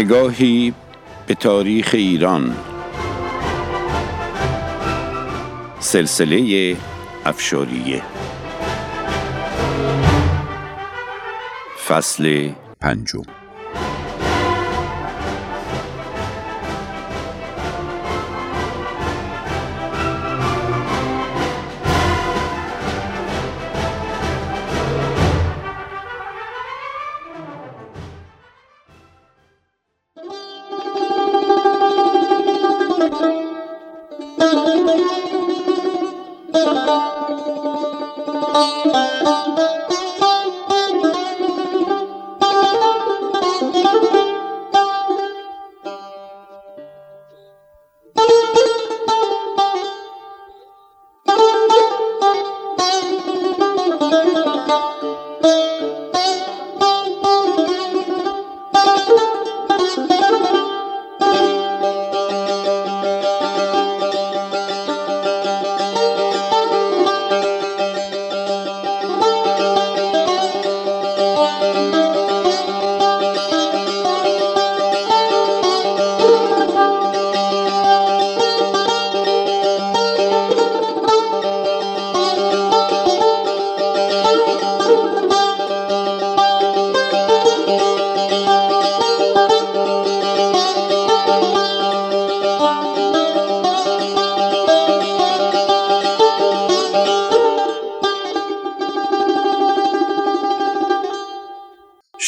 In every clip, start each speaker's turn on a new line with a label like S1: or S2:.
S1: نگاهی به تاریخ ایران. سلسله افشاریه فصل پنجم.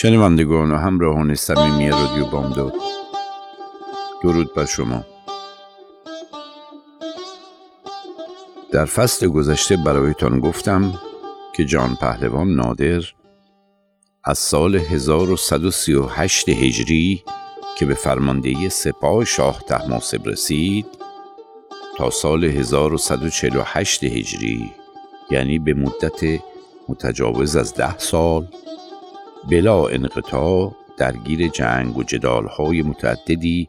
S1: شنوندگان و همراهان صمیمی رادیو بامداد. درود بر شما. در فصل گذشته برایتان گفتم که جان پهلوان نادر از سال 1138 هجری که به فرماندهی سپاه شاه تحماسب رسید تا سال 1148 هجری یعنی به مدت متجاوز از ده سال بلا انقطاع درگیر جنگ و جدالهای متعددی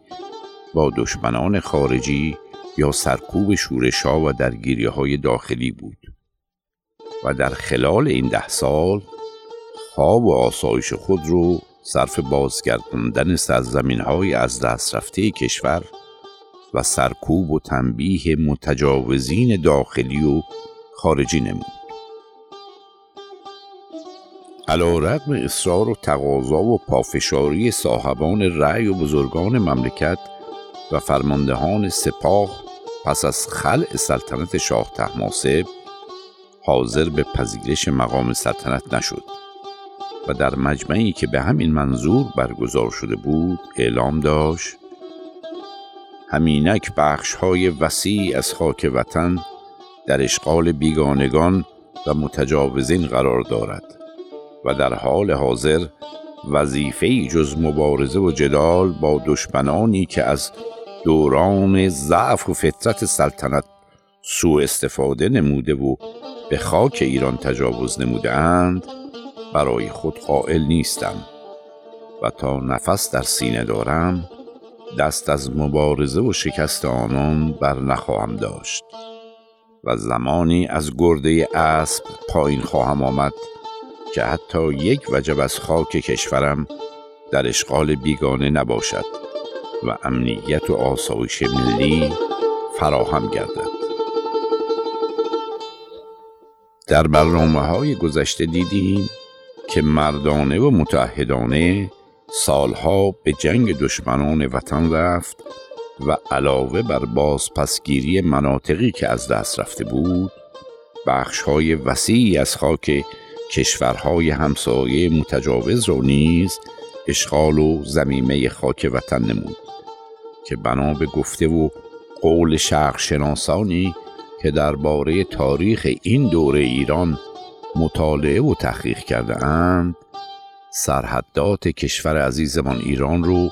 S1: با دشمنان خارجی یا سرکوب شورشها و درگیری های داخلی بود. و در خلال این ده سال خواب و آسایش خود رو صرف بازگرداندن سرزمین های از دست رفته کشور و سرکوب و تنبیه متجاوزین داخلی و خارجی نمود. علا رقم اصرار و تقاضا و پافشاری صاحبان رأی و بزرگان مملکت و فرماندهان سپاه پس از خلع سلطنت شاه تحماسب حاضر به پذیرش مقام سلطنت نشد و در مجمعی که به همین منظور برگزار شده بود اعلام داشت همینک بخش های وسیع از خاک وطن در اشغال بیگانگان و متجاوزین قرار دارد. و در حال حاضر وظیفه جز مبارزه و جدال با دشمنانی که از دوران ضعف و فطرت سلطنت سوء استفاده نموده و به خاک ایران تجاوز اند برای خود قائل نیستم و تا نفس در سینه دارم دست از مبارزه و شکست آنان بر نخواهم داشت و زمانی از گرده اسب پایین خواهم آمد که حتی یک وجب از خاک کشورم در اشغال بیگانه نباشد و امنیت و آسایش ملی فراهم گردد. در برنامه های گذشته دیدیم که مردانه و متحدانه سالها به جنگ دشمنان وطن رفت و علاوه بر بازپسگیری مناطقی که از دست رفته بود بخش های وسیعی از خاک کشورهای همسایه متجاوز رو نیز اشغال و زمیمه خاک وطن نمود که بنا به گفته و قول شرق شناسانی که درباره تاریخ این دوره ایران مطالعه و تحقیق کرده اند سرحدات کشور عزیزمان ایران رو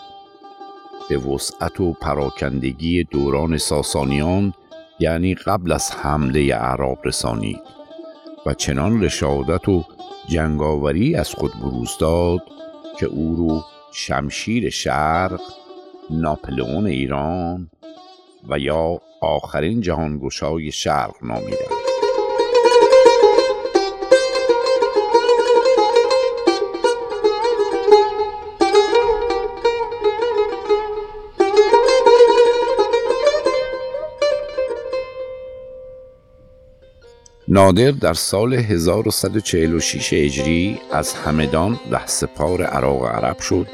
S1: به وسعت و پراکندگی دوران ساسانیان یعنی قبل از حمله اعراب رسانید. و چنان رشادت و جنگاوری از خود بروز داد که او رو شمشیر شرق ناپلئون ایران و یا آخرین جهانگشای شرق نامیدند. نادر در سال 1146 هجری از همدان سپار عراق عرب شد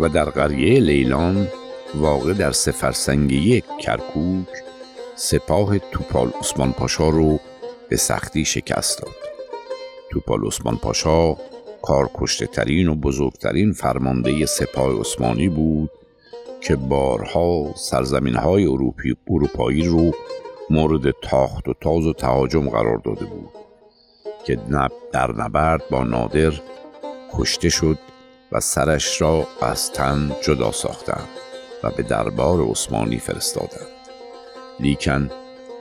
S1: و در قریه لیلان واقع در سفرسنگی کرکوک سپاه توپال عثمان پاشا رو به سختی شکست داد. توپال عثمان پاشا کارکشته ترین و بزرگترین فرمانده سپاه عثمانی بود که بارها سرزمین های اروپایی رو مورد تاخت و تاز و تهاجم قرار داده بود که در نبرد با نادر کشته شد و سرش را از تن جدا ساختند و به دربار عثمانی فرستادند. لیکن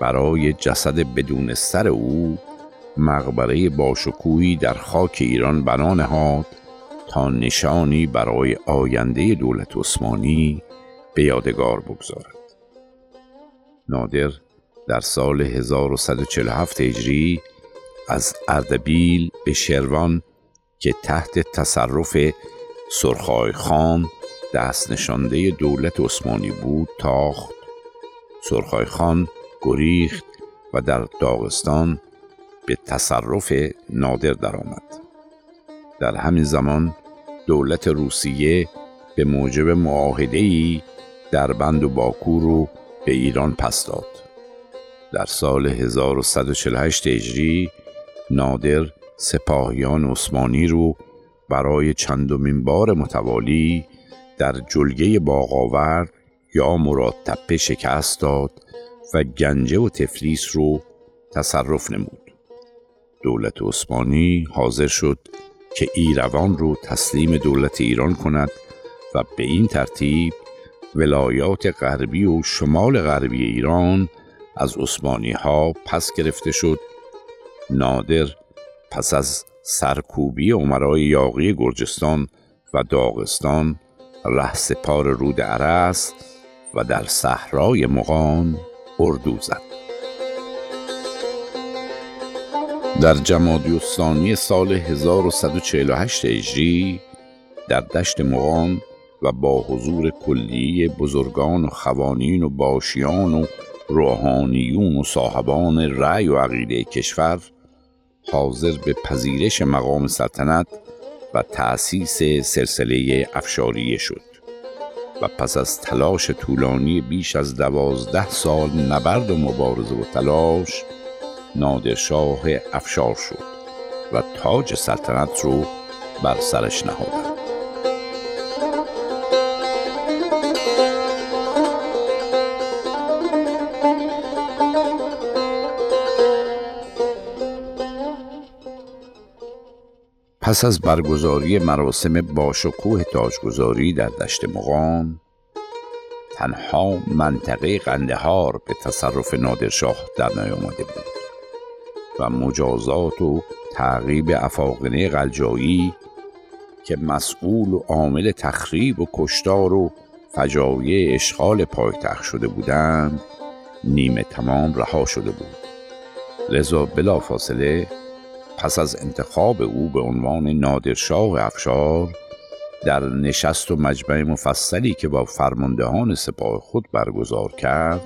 S1: برای جسد بدون سر او مقبره باشکوهی در خاک ایران بنا نهاد تا نشانی برای آینده دولت عثمانی به یادگار بگذارد. نادر در سال 1147 هجری از اردبیل به شروان که تحت تصرف سرخای خان دست نشانده دولت عثمانی بود تاخت سرخای خان گریخت و در داغستان به تصرف نادر درآمد. در همین زمان دولت روسیه به موجب معاهده‌ای در بند و باکو رو به ایران پس داد. در سال 1148 هجری نادر سپاهیان عثمانی رو برای چندمین بار متوالی در جلگه باغاور یا مراد تپه شکست داد و گنجه و تفلیس رو تصرف نمود. دولت عثمانی حاضر شد که ایروان رو تسلیم دولت ایران کند و به این ترتیب ولایات غربی و شمال غربی ایران از عثمانی ها پس گرفته شد. نادر پس از سرکوبی عمرای یاقی گرجستان و داغستان رهسپار رود عرس و در صحرای مغان اردو زد. در جمادی الثانی سال 1148 هجری در دشت مغان و با حضور کلی بزرگان و خوانین و باشیان و روحانیون و صاحبان رأی و عقیده کشور حاضر به پذیرش مقام سلطنت و تأسیس سلسله افشاریه شد و پس از تلاش طولانی بیش از دوازده سال نبرد و مبارزه و تلاش نادرشاه افشار شد و تاج سلطنت رو بر سرش نهادند پس از برگزاری مراسم باشکوه تاجگذاری در دشت مقام تنها منطقه قندهار به تصرف نادرشاه در نیامده بود و مجازات و تعقیب افاقنه قلجایی که مسئول و عامل تخریب و کشتار و فجایع اشغال پایتخت شده بودند نیمه تمام رها شده بود. لذا بلافاصله پس از انتخاب او به عنوان نادرشاه افشار در نشست و مجمع مفصلی که با فرماندهان سپاه خود برگزار کرد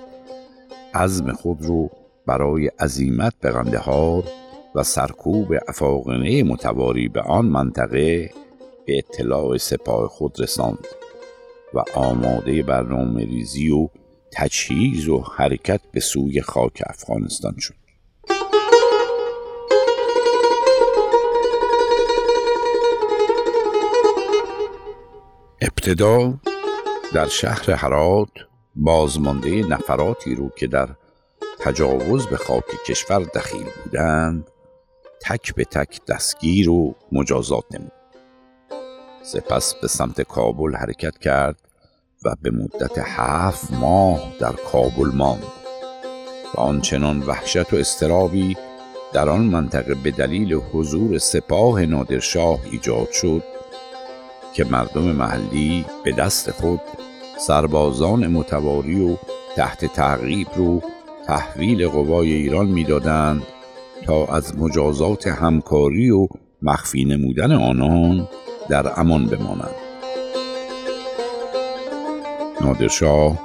S1: عزم خود رو برای عزیمت به قندهار و سرکوب افاقنه متواری به آن منطقه به اطلاع سپاه خود رساند و آماده برنامه ریزی و تجهیز و حرکت به سوی خاک افغانستان شد. ابتدا در شهر حرات بازمانده نفراتی رو که در تجاوز به خاک کشور دخیل بودند تک به تک دستگیر و مجازات نمود. سپس به سمت کابل حرکت کرد و به مدت هفت ماه در کابل ماند. و آنچنان وحشت و استرابی در آن منطقه به دلیل حضور سپاه نادرشاه ایجاد شد که مردم محلی به دست خود سربازان متواری و تحت تعقیب رو تحویل قوای ایران می‌دادند تا از مجازات همکاری و مخفی نمودن آنان در امان بمانند. نادرشاه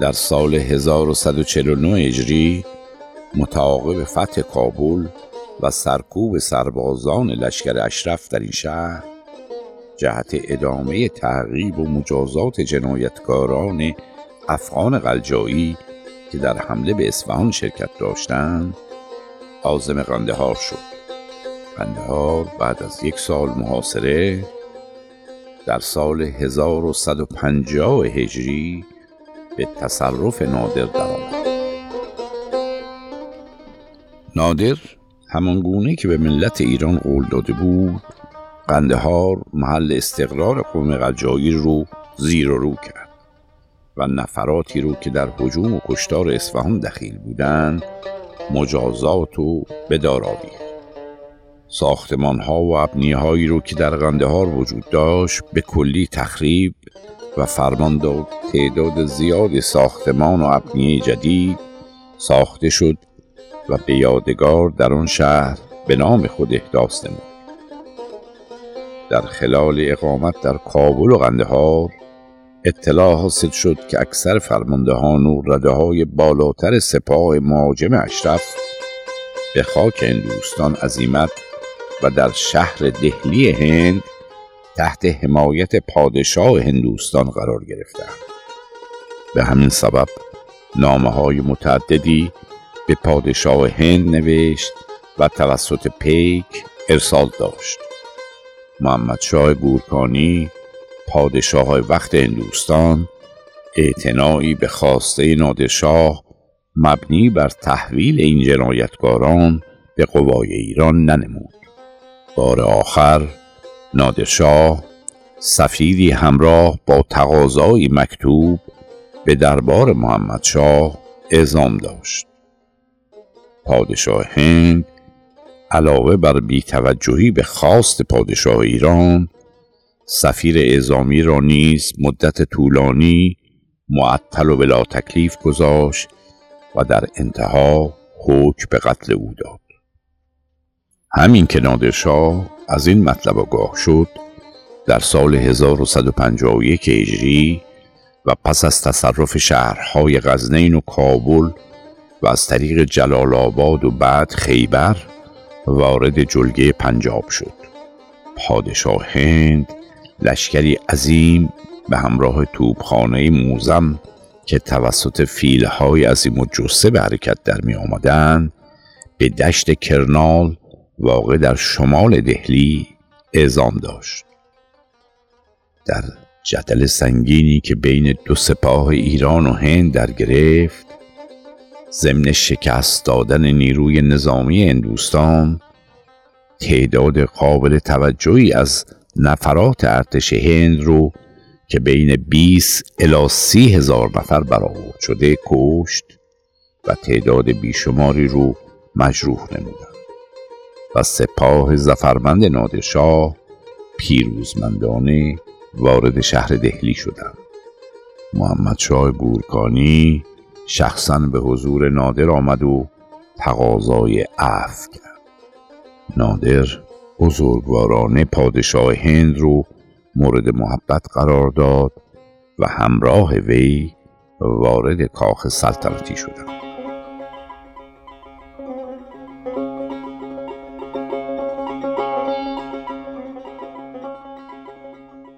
S1: در سال 1149 هجری متعاقب فتح کابل و سرکوب سربازان لشکر اشرف در این شهر جهت ادامه تعقیب و مجازات جنایتکاران افغان قلجایی که در حمله به اصفهان شرکت داشتند عازم قندهار شد. قندهار بعد از یک سال محاصره در سال 1150 هجری به تصرف نادر درآمد. نادر همان گونه که به ملت ایران قول داده بود قندهار محل استقرار قوم قجایی رو زیر و رو کرد و نفراتی رو که در حجوم و کشتار اصفهان دخیل بودند مجازات و بدار ساختمان ها و ابنیه هایی رو که در قندهار وجود داشت به کلی تخریب و فرمان داد تعداد زیاد ساختمان و ابنیه جدید ساخته شد و به یادگار در آن شهر به نام خود احداث نمود. در خلال اقامت در کابل و قندهار اطلاع حاصل شد که اکثر فرماندهان و رده های بالاتر سپاه مهاجم اشرف به خاک هندوستان عزیمت و در شهر دهلی هند تحت حمایت پادشاه هندوستان قرار گرفتند. به همین سبب نامه های متعددی به پادشاه هند نوشت و توسط پیک ارسال داشت. محمد شاه گورکانی پادشاه وقت هندوستان اعتنایی به خواسته نادرشاه مبنی بر تحویل این جنایتکاران به قوای ایران ننمود. بار آخر نادرشاه سفیری همراه با تقاضایی مکتوب به دربار محمدشاه اعزام داشت. پادشاه هند علاوه بر بیتوجهی به خواست پادشاه ایران سفیر اعزامی را نیز مدت طولانی معطل و بلا تکلیف گذاشت و در انتها حکم به قتل او داد. همین که نادرشاه از این مطلب آگاه شد در سال 1151 هجری و پس از تصرف شهرهای غزنین و کابل و از طریق جلال آباد و بعد خیبر وارد جلگه پنجاب شد. پادشاه هند لشکری عظیم به همراه توبخانه موزم که توسط فیلهای عظیم و جسه به حرکت در می آمدن به دشت کرنال واقع در شمال دهلی اعزام داشت. در جدل سنگینی که بین دو سپاه ایران و هند در گرفت ضمن شکست دادن نیروی نظامی هندوستان تعداد قابل توجهی از نفرات ارتش هند رو که بین 20 الی 30 هزار نفر برآورد شده کشت و تعداد بیشماری رو مجروح نمودند. و سپاه زفرمند نادرشاه پیروزمندانه وارد شهر دهلی شدند. محمد شاه گورکانی شخصا به حضور نادر آمد و تقاضای عفو کرد. نادر بزرگوارانه پادشاه هند رو مورد محبت قرار داد و همراه وی وارد کاخ سلطنتی شدند.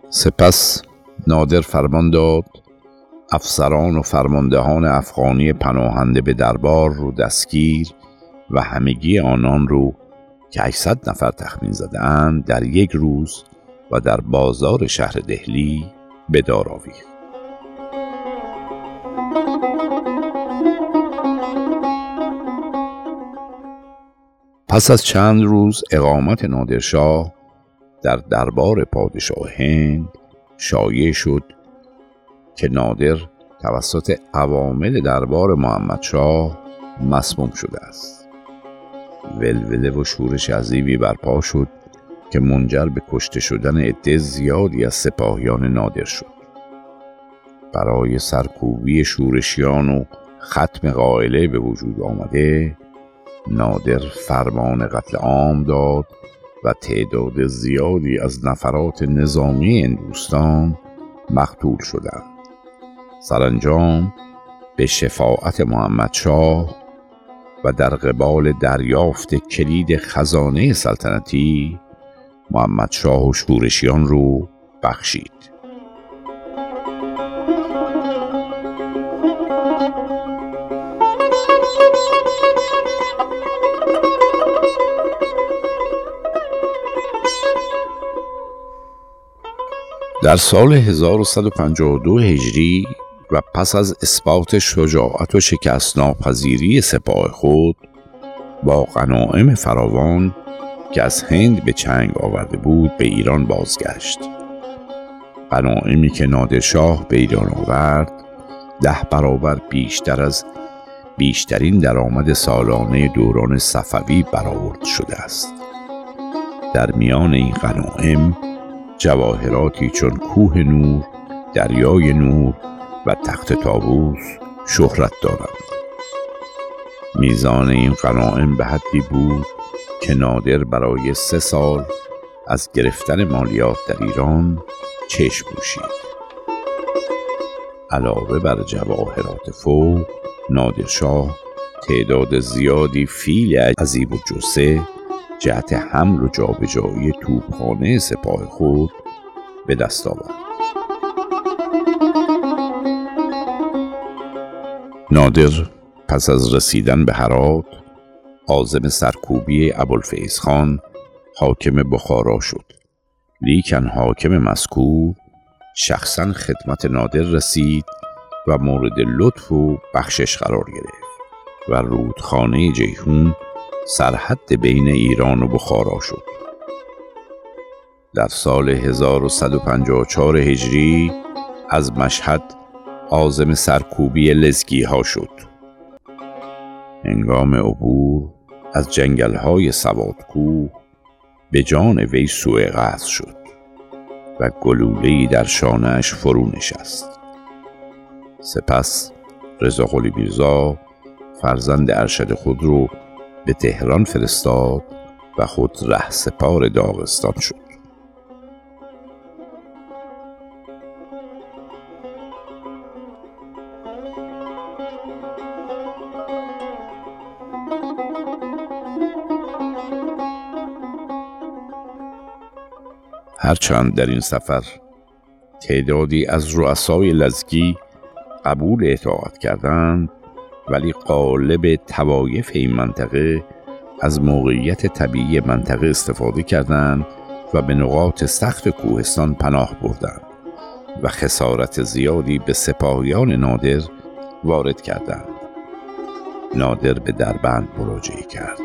S1: سپس نادر فرمان داد افسران و فرماندهان افغانی پناهنده به دربار رو دستگیر و همگی آنان رو که 800 نفر تخمین زدهاند در یک روز و در بازار شهر دهلی به دار پس از چند روز اقامت نادرشاه در دربار پادشاه هند شایع شد که نادر توسط عوامل دربار محمدشاه مسموم شده است. ولوله و شورش عظیمی برپا شد که منجر به کشته شدن عده زیادی از سپاهیان نادر شد. برای سرکوبی شورشیان و ختم قائله به وجود آمده نادر فرمان قتل عام داد و تعداد زیادی از نفرات نظامی هندوستان مقتول شدند. سرانجام به شفاعت محمد شاه و در قبال دریافت کلید خزانه سلطنتی محمد شاه و شورشیان رو بخشید. در سال 1152 هجری و پس از اثبات شجاعت و شکست ناپذیری سپاه خود با غنائم فراوان که از هند به چنگ آورده بود به ایران بازگشت. غنائمی که نادرشاه به ایران آورد ده برابر بیشتر از بیشترین درآمد سالانه دوران صفوی برآورد شده است. در میان این غنائم جواهراتی چون کوه نور دریای نور و تخت تابوس شهرت دارند میزان این غنائم به حدی بود که نادر برای سه سال از گرفتن مالیات در ایران چشم پوشید. علاوه بر جواهرات فوق نادرشاه تعداد زیادی فیل عذیب و جسه جهت حمل و جابجایی توپخانه سپاه خود به دست آورد. نادر پس از رسیدن به هرات عازم سرکوبی ابوالفیض خان حاکم بخارا شد. لیکن حاکم مذکور شخصا خدمت نادر رسید و مورد لطف و بخشش قرار گرفت و رودخانه جیهون سرحد بین ایران و بخارا شد. در سال 1154 هجری از مشهد آزم سرکوبی لزگی ها شد. هنگام عبور از جنگل های سوادکو به جان وی سوء قصد شد و گلوله‌ای در شانهش فرو نشست. سپس رضا قلی میرزا فرزند ارشد خود رو به تهران فرستاد و خود ره سپار داغستان شد. هرچند در این سفر تعدادی از رؤسای لزگی قبول اطاعت کردند ولی قالب توایف این منطقه از موقعیت طبیعی منطقه استفاده کردند و به نقاط سخت کوهستان پناه بردند و خسارت زیادی به سپاهیان نادر وارد کردند. نادر به دربند مراجعه کرد.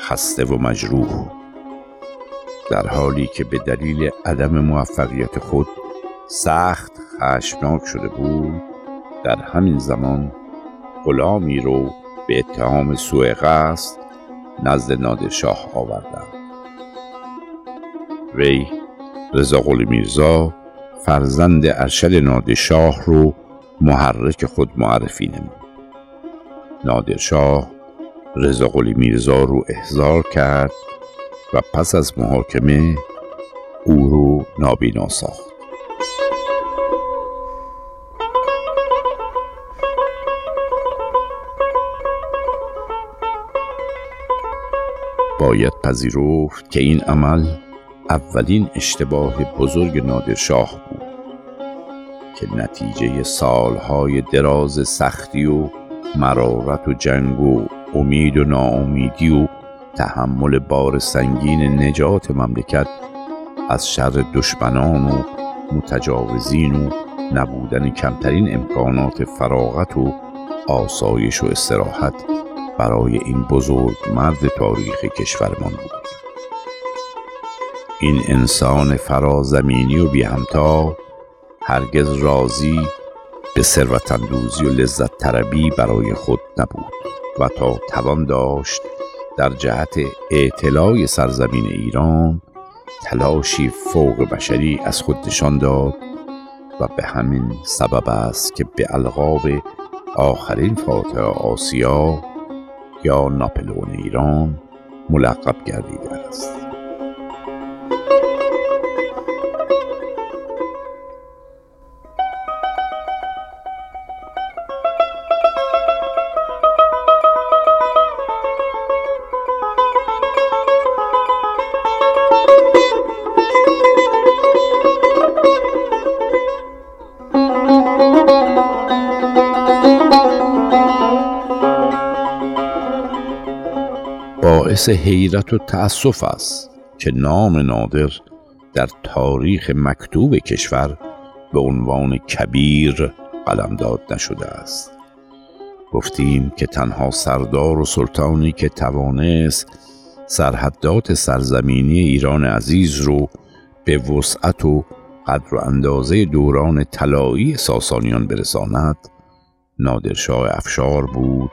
S1: خسته و مجروح در حالی که به دلیل عدم موفقیت خود سخت خشمناک شده بود در همین زمان غلامی رو به اتهام سوء قصد نزد نادرشاه آوردند. وی رضا قلی میرزا فرزند ارشد نادرشاه رو محرک خود معرفی نمود. نادرشاه رضا قلی میرزا رو احضار کرد و پس از محاکمه او رو نابینا ساخت. باید پذیرفت که این عمل اولین اشتباه بزرگ نادرشاه بود که نتیجه سالهای دراز سختی و مرارت و جنگ و امید و ناامیدی و تحمل بار سنگین نجات مملکت از شر دشمنان و متجاوزین و نبودن کمترین امکانات فراغت و آسایش و استراحت برای این بزرگ مرد تاریخ کشورمان بود. این انسان فرازمینی و بی همتا هرگز راضی به ثروت و لذت طربی برای خود نبود و تا توان داشت در جهت اعتلاع سرزمین ایران تلاشی فوق بشری از خود نشان داد و به همین سبب است که به القاب آخرین فاتح آسیا یا ناپلئون ایران ملقب گردیده است. باعث حیرت و تأسف است که نام نادر در تاریخ مکتوب کشور به عنوان کبیر قلمداد نشده است. گفتیم که تنها سردار و سلطانی که توانست سرحدات سرزمینی ایران عزیز رو به وسعت و قدر و اندازه دوران طلایی ساسانیان برساند نادرشاه افشار بود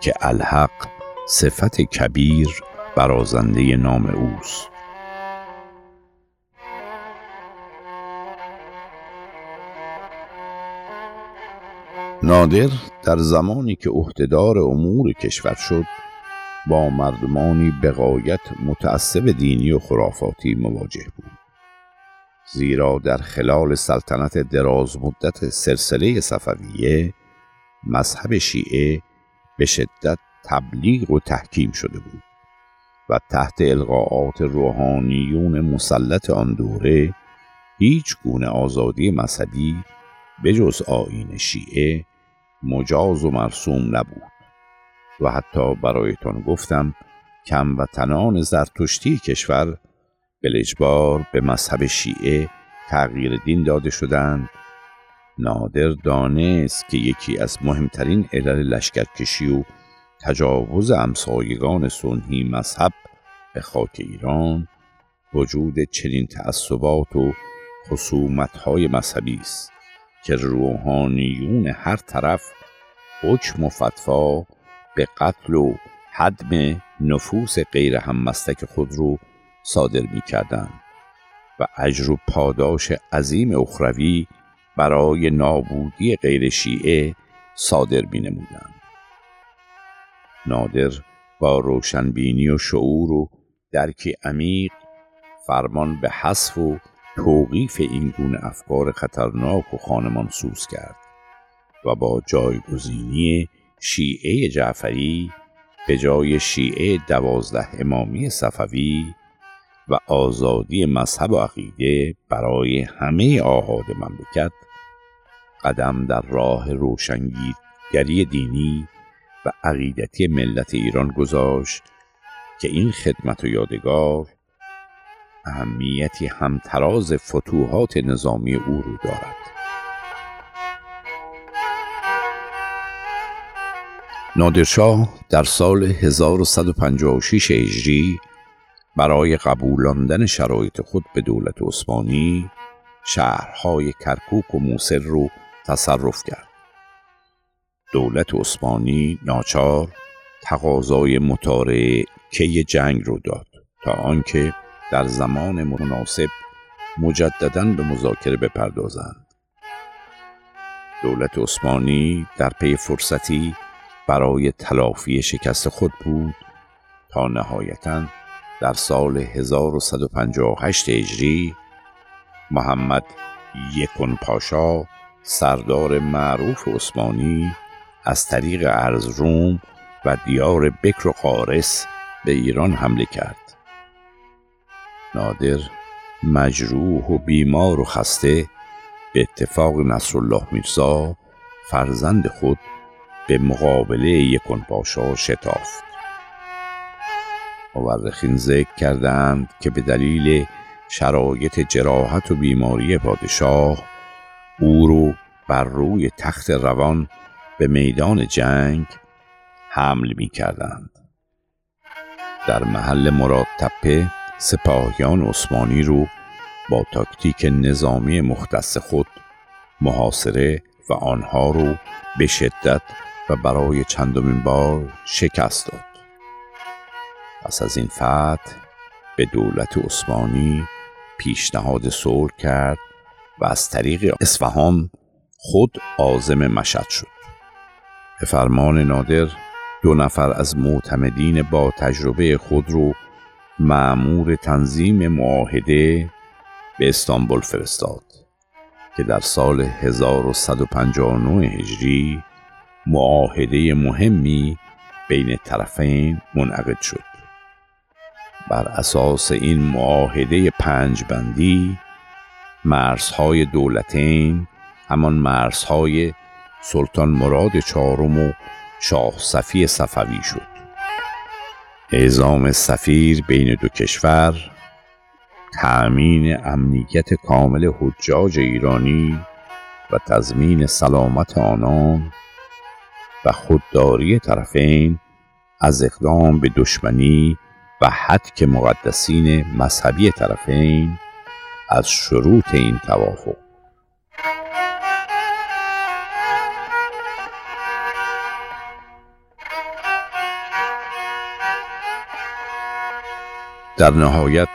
S1: که الحق صفت کبیر برازنده نام اوست. نادر در زمانی که عهدهدار امور کشور شد با مردمانی بقایت متعصب دینی و خرافاتی مواجه بود. زیرا در خلال سلطنت دراز مدت سلسله صفویه مذهب شیعه به شدت تبلیغ و تحکیم شده بود و تحت القاعات روحانیون مسلط آن دوره هیچ گونه آزادی مذهبی جز آین شیعه مجاز و مرسوم نبود و حتی برایتان گفتم کم و تنان زرتشتی کشور به به مذهب شیعه تغییر دین داده شدند. نادر دانست که یکی از مهمترین علل لشکرکشی و تجاوز امسایگان سنی مذهب به خاک ایران وجود چنین تعصبات و خصومت‌های مذهبی است که روحانیون هر طرف حکم و فتوا به قتل و حدم نفوس غیر هممستک خود رو صادر می کردن و اجر و پاداش عظیم اخروی برای نابودی غیر شیعه صادر می نمودن. نادر با روشنبینی و شعور و درکی عمیق فرمان به حذف و توقیف این گونه افکار خطرناک و خانمان سوز کرد و با جایگزینی شیعه جعفری به جای شیعه دوازده امامی صفوی و آزادی مذهب و عقیده برای همه آهاد مملکت قدم در راه روشنگیری دینی و عقیدتی ملت ایران گذاشت که این خدمت و یادگار اهمیتی همتراز فتوحات نظامی او رو دارد. نادرشاه در سال 1156 هجری برای قبولاندن شرایط خود به دولت عثمانی شهرهای کرکوک و موسل رو تصرف کرد. دولت عثمانی ناچار تقاضای متارکه جنگ رو داد تا آنکه در زمان مناسب مجددا به مذاکره بپردازند. دولت عثمانی در پی فرصتی برای تلافی شکست خود بود تا نهایتا در سال 1158 هجری محمد یکن پاشا سردار معروف عثمانی از طریق ارزروم و دیار بکر و قارس به ایران حمله کرد. نادر مجروح و بیمار و خسته به اتفاق نصرالله میرزا فرزند خود به مقابله یکن پاشا شتافت. مورخین ذکر کردند که به دلیل شرایط جراحت و بیماری پادشاه او رو بر روی تخت روان به میدان جنگ حمل می کردند. در محل مراد تپه سپاهیان عثمانی رو با تاکتیک نظامی مختص خود محاصره و آنها رو به شدت و برای چندمین بار شکست داد. پس از این فتح به دولت عثمانی پیشنهاد صلح کرد و از طریق اصفهان خود عازم مشد شد به فرمان نادر دو نفر از معتمدین با تجربه خود رو معمور تنظیم معاهده به استانبول فرستاد که در سال 1159 هجری معاهده مهمی بین طرفین منعقد شد. بر اساس این معاهده پنج بندی مرزهای دولتین همان مرزهای سلطان مراد چهارم و شاه صفی صفوی شد. اعزام سفیر بین دو کشور تأمین امنیت کامل حجاج ایرانی و تضمین سلامت آنان و خودداری طرفین از اقدام به دشمنی و حدک مقدسین مذهبی طرفین از شروط این توافق. در نهایت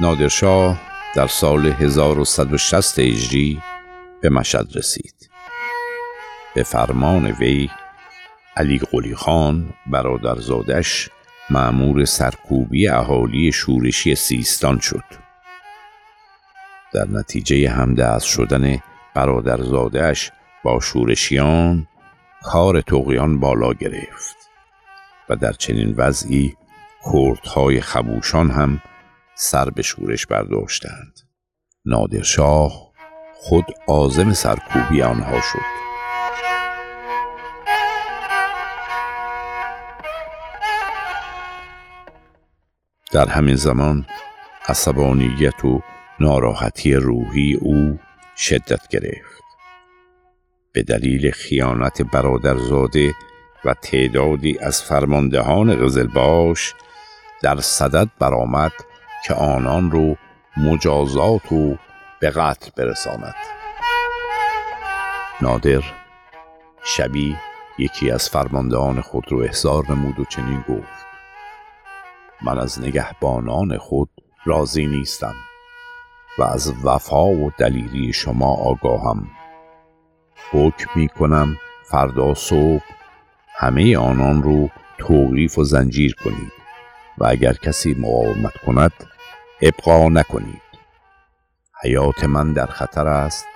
S1: نادرشاه در سال 1160 هجری به مشهد رسید. به فرمان وی علی قلی خان برادرزادش معمور سرکوبی اهالی شورشی سیستان شد. در نتیجه همدست شدن برادرزادهش با شورشیان کار تقیان بالا گرفت و در چنین وضعی کردهای خبوشان هم سر به شورش برداشتند. نادرشاه خود عازم سرکوبی آنها شد. در همین زمان عصبانیت و ناراحتی روحی او شدت گرفت. به دلیل خیانت برادرزاده و تعدادی از فرماندهان قزلباش در صدد برآمد که آنان رو مجازات و به قتل برساند. نادر شبی یکی از فرماندهان خود رو احضار نمود و چنین گفت من از نگهبانان خود راضی نیستم و از وفا و دلیری شما آگاهم. حکم می کنم فردا صبح همه آنان رو توقیف و زنجیر کنید. و اگر کسی مقاومت کند ابقا نکنید. حیات من در خطر است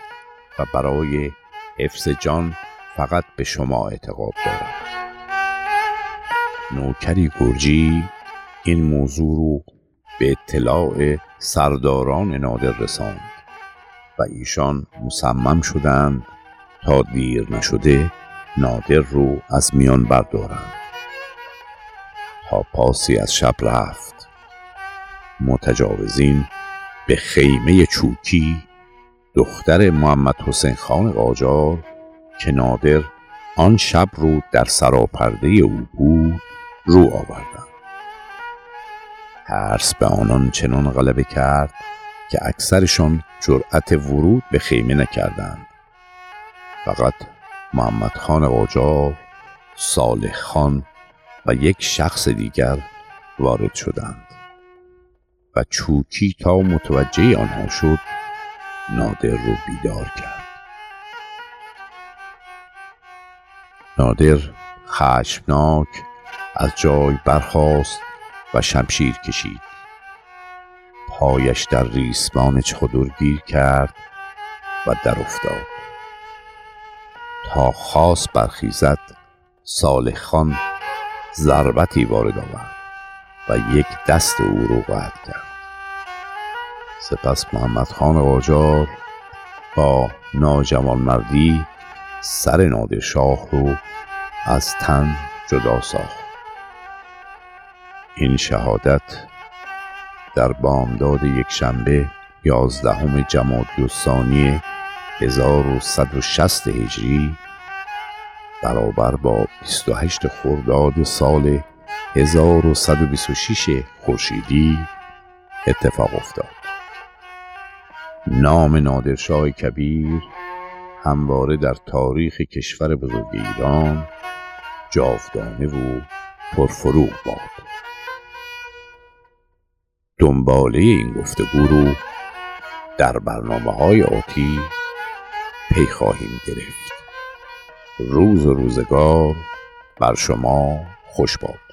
S1: و برای حفظ جان فقط به شما اعتقاد دارم. نوکری گرجی این موضوع رو به اطلاع سرداران نادر رساند و ایشان مصمم شدند تا دیر نشده نادر رو از میان بردارند. تا پاسی از شب رفت. متجاوزین به خیمه چوکی دختر محمد حسین خان قاجار که نادر آن شب رو در سراپرده او بود رو آوردند. ترس به آنان چنان غلبه کرد که اکثرشان جرأت ورود به خیمه نکردند. فقط محمد خان قاجار صالح خان و یک شخص دیگر وارد شدند. و چوکی تا متوجه آنها شد نادر رو بیدار کرد. نادر خشمناک از جای برخاست و شمشیر کشید. پایش در ریسمان چادر گیر کرد و در افتاد. تا خاص برخیزد صالح خان ضربتی وارد آورد و یک دست او رو قطع کرد. سپس محمد خان قاجار با ناجوان مردی سر نادر شاه رو از تن جدا ساخت. این شهادت در بامداد یک شنبه یازدهم جمادی الثانی 1160 هجری برابر با 28 خرداد سال 1126 خورشیدی اتفاق افتاد. نام نادرشاه کبیر همواره در تاریخ کشور بزرگ ایران جاودانه و پرفروغ باد. دنباله این گفتگو رو در برنامه های آتی پی خواهیم گرفت. روز و روزگار بر شما خوش باد.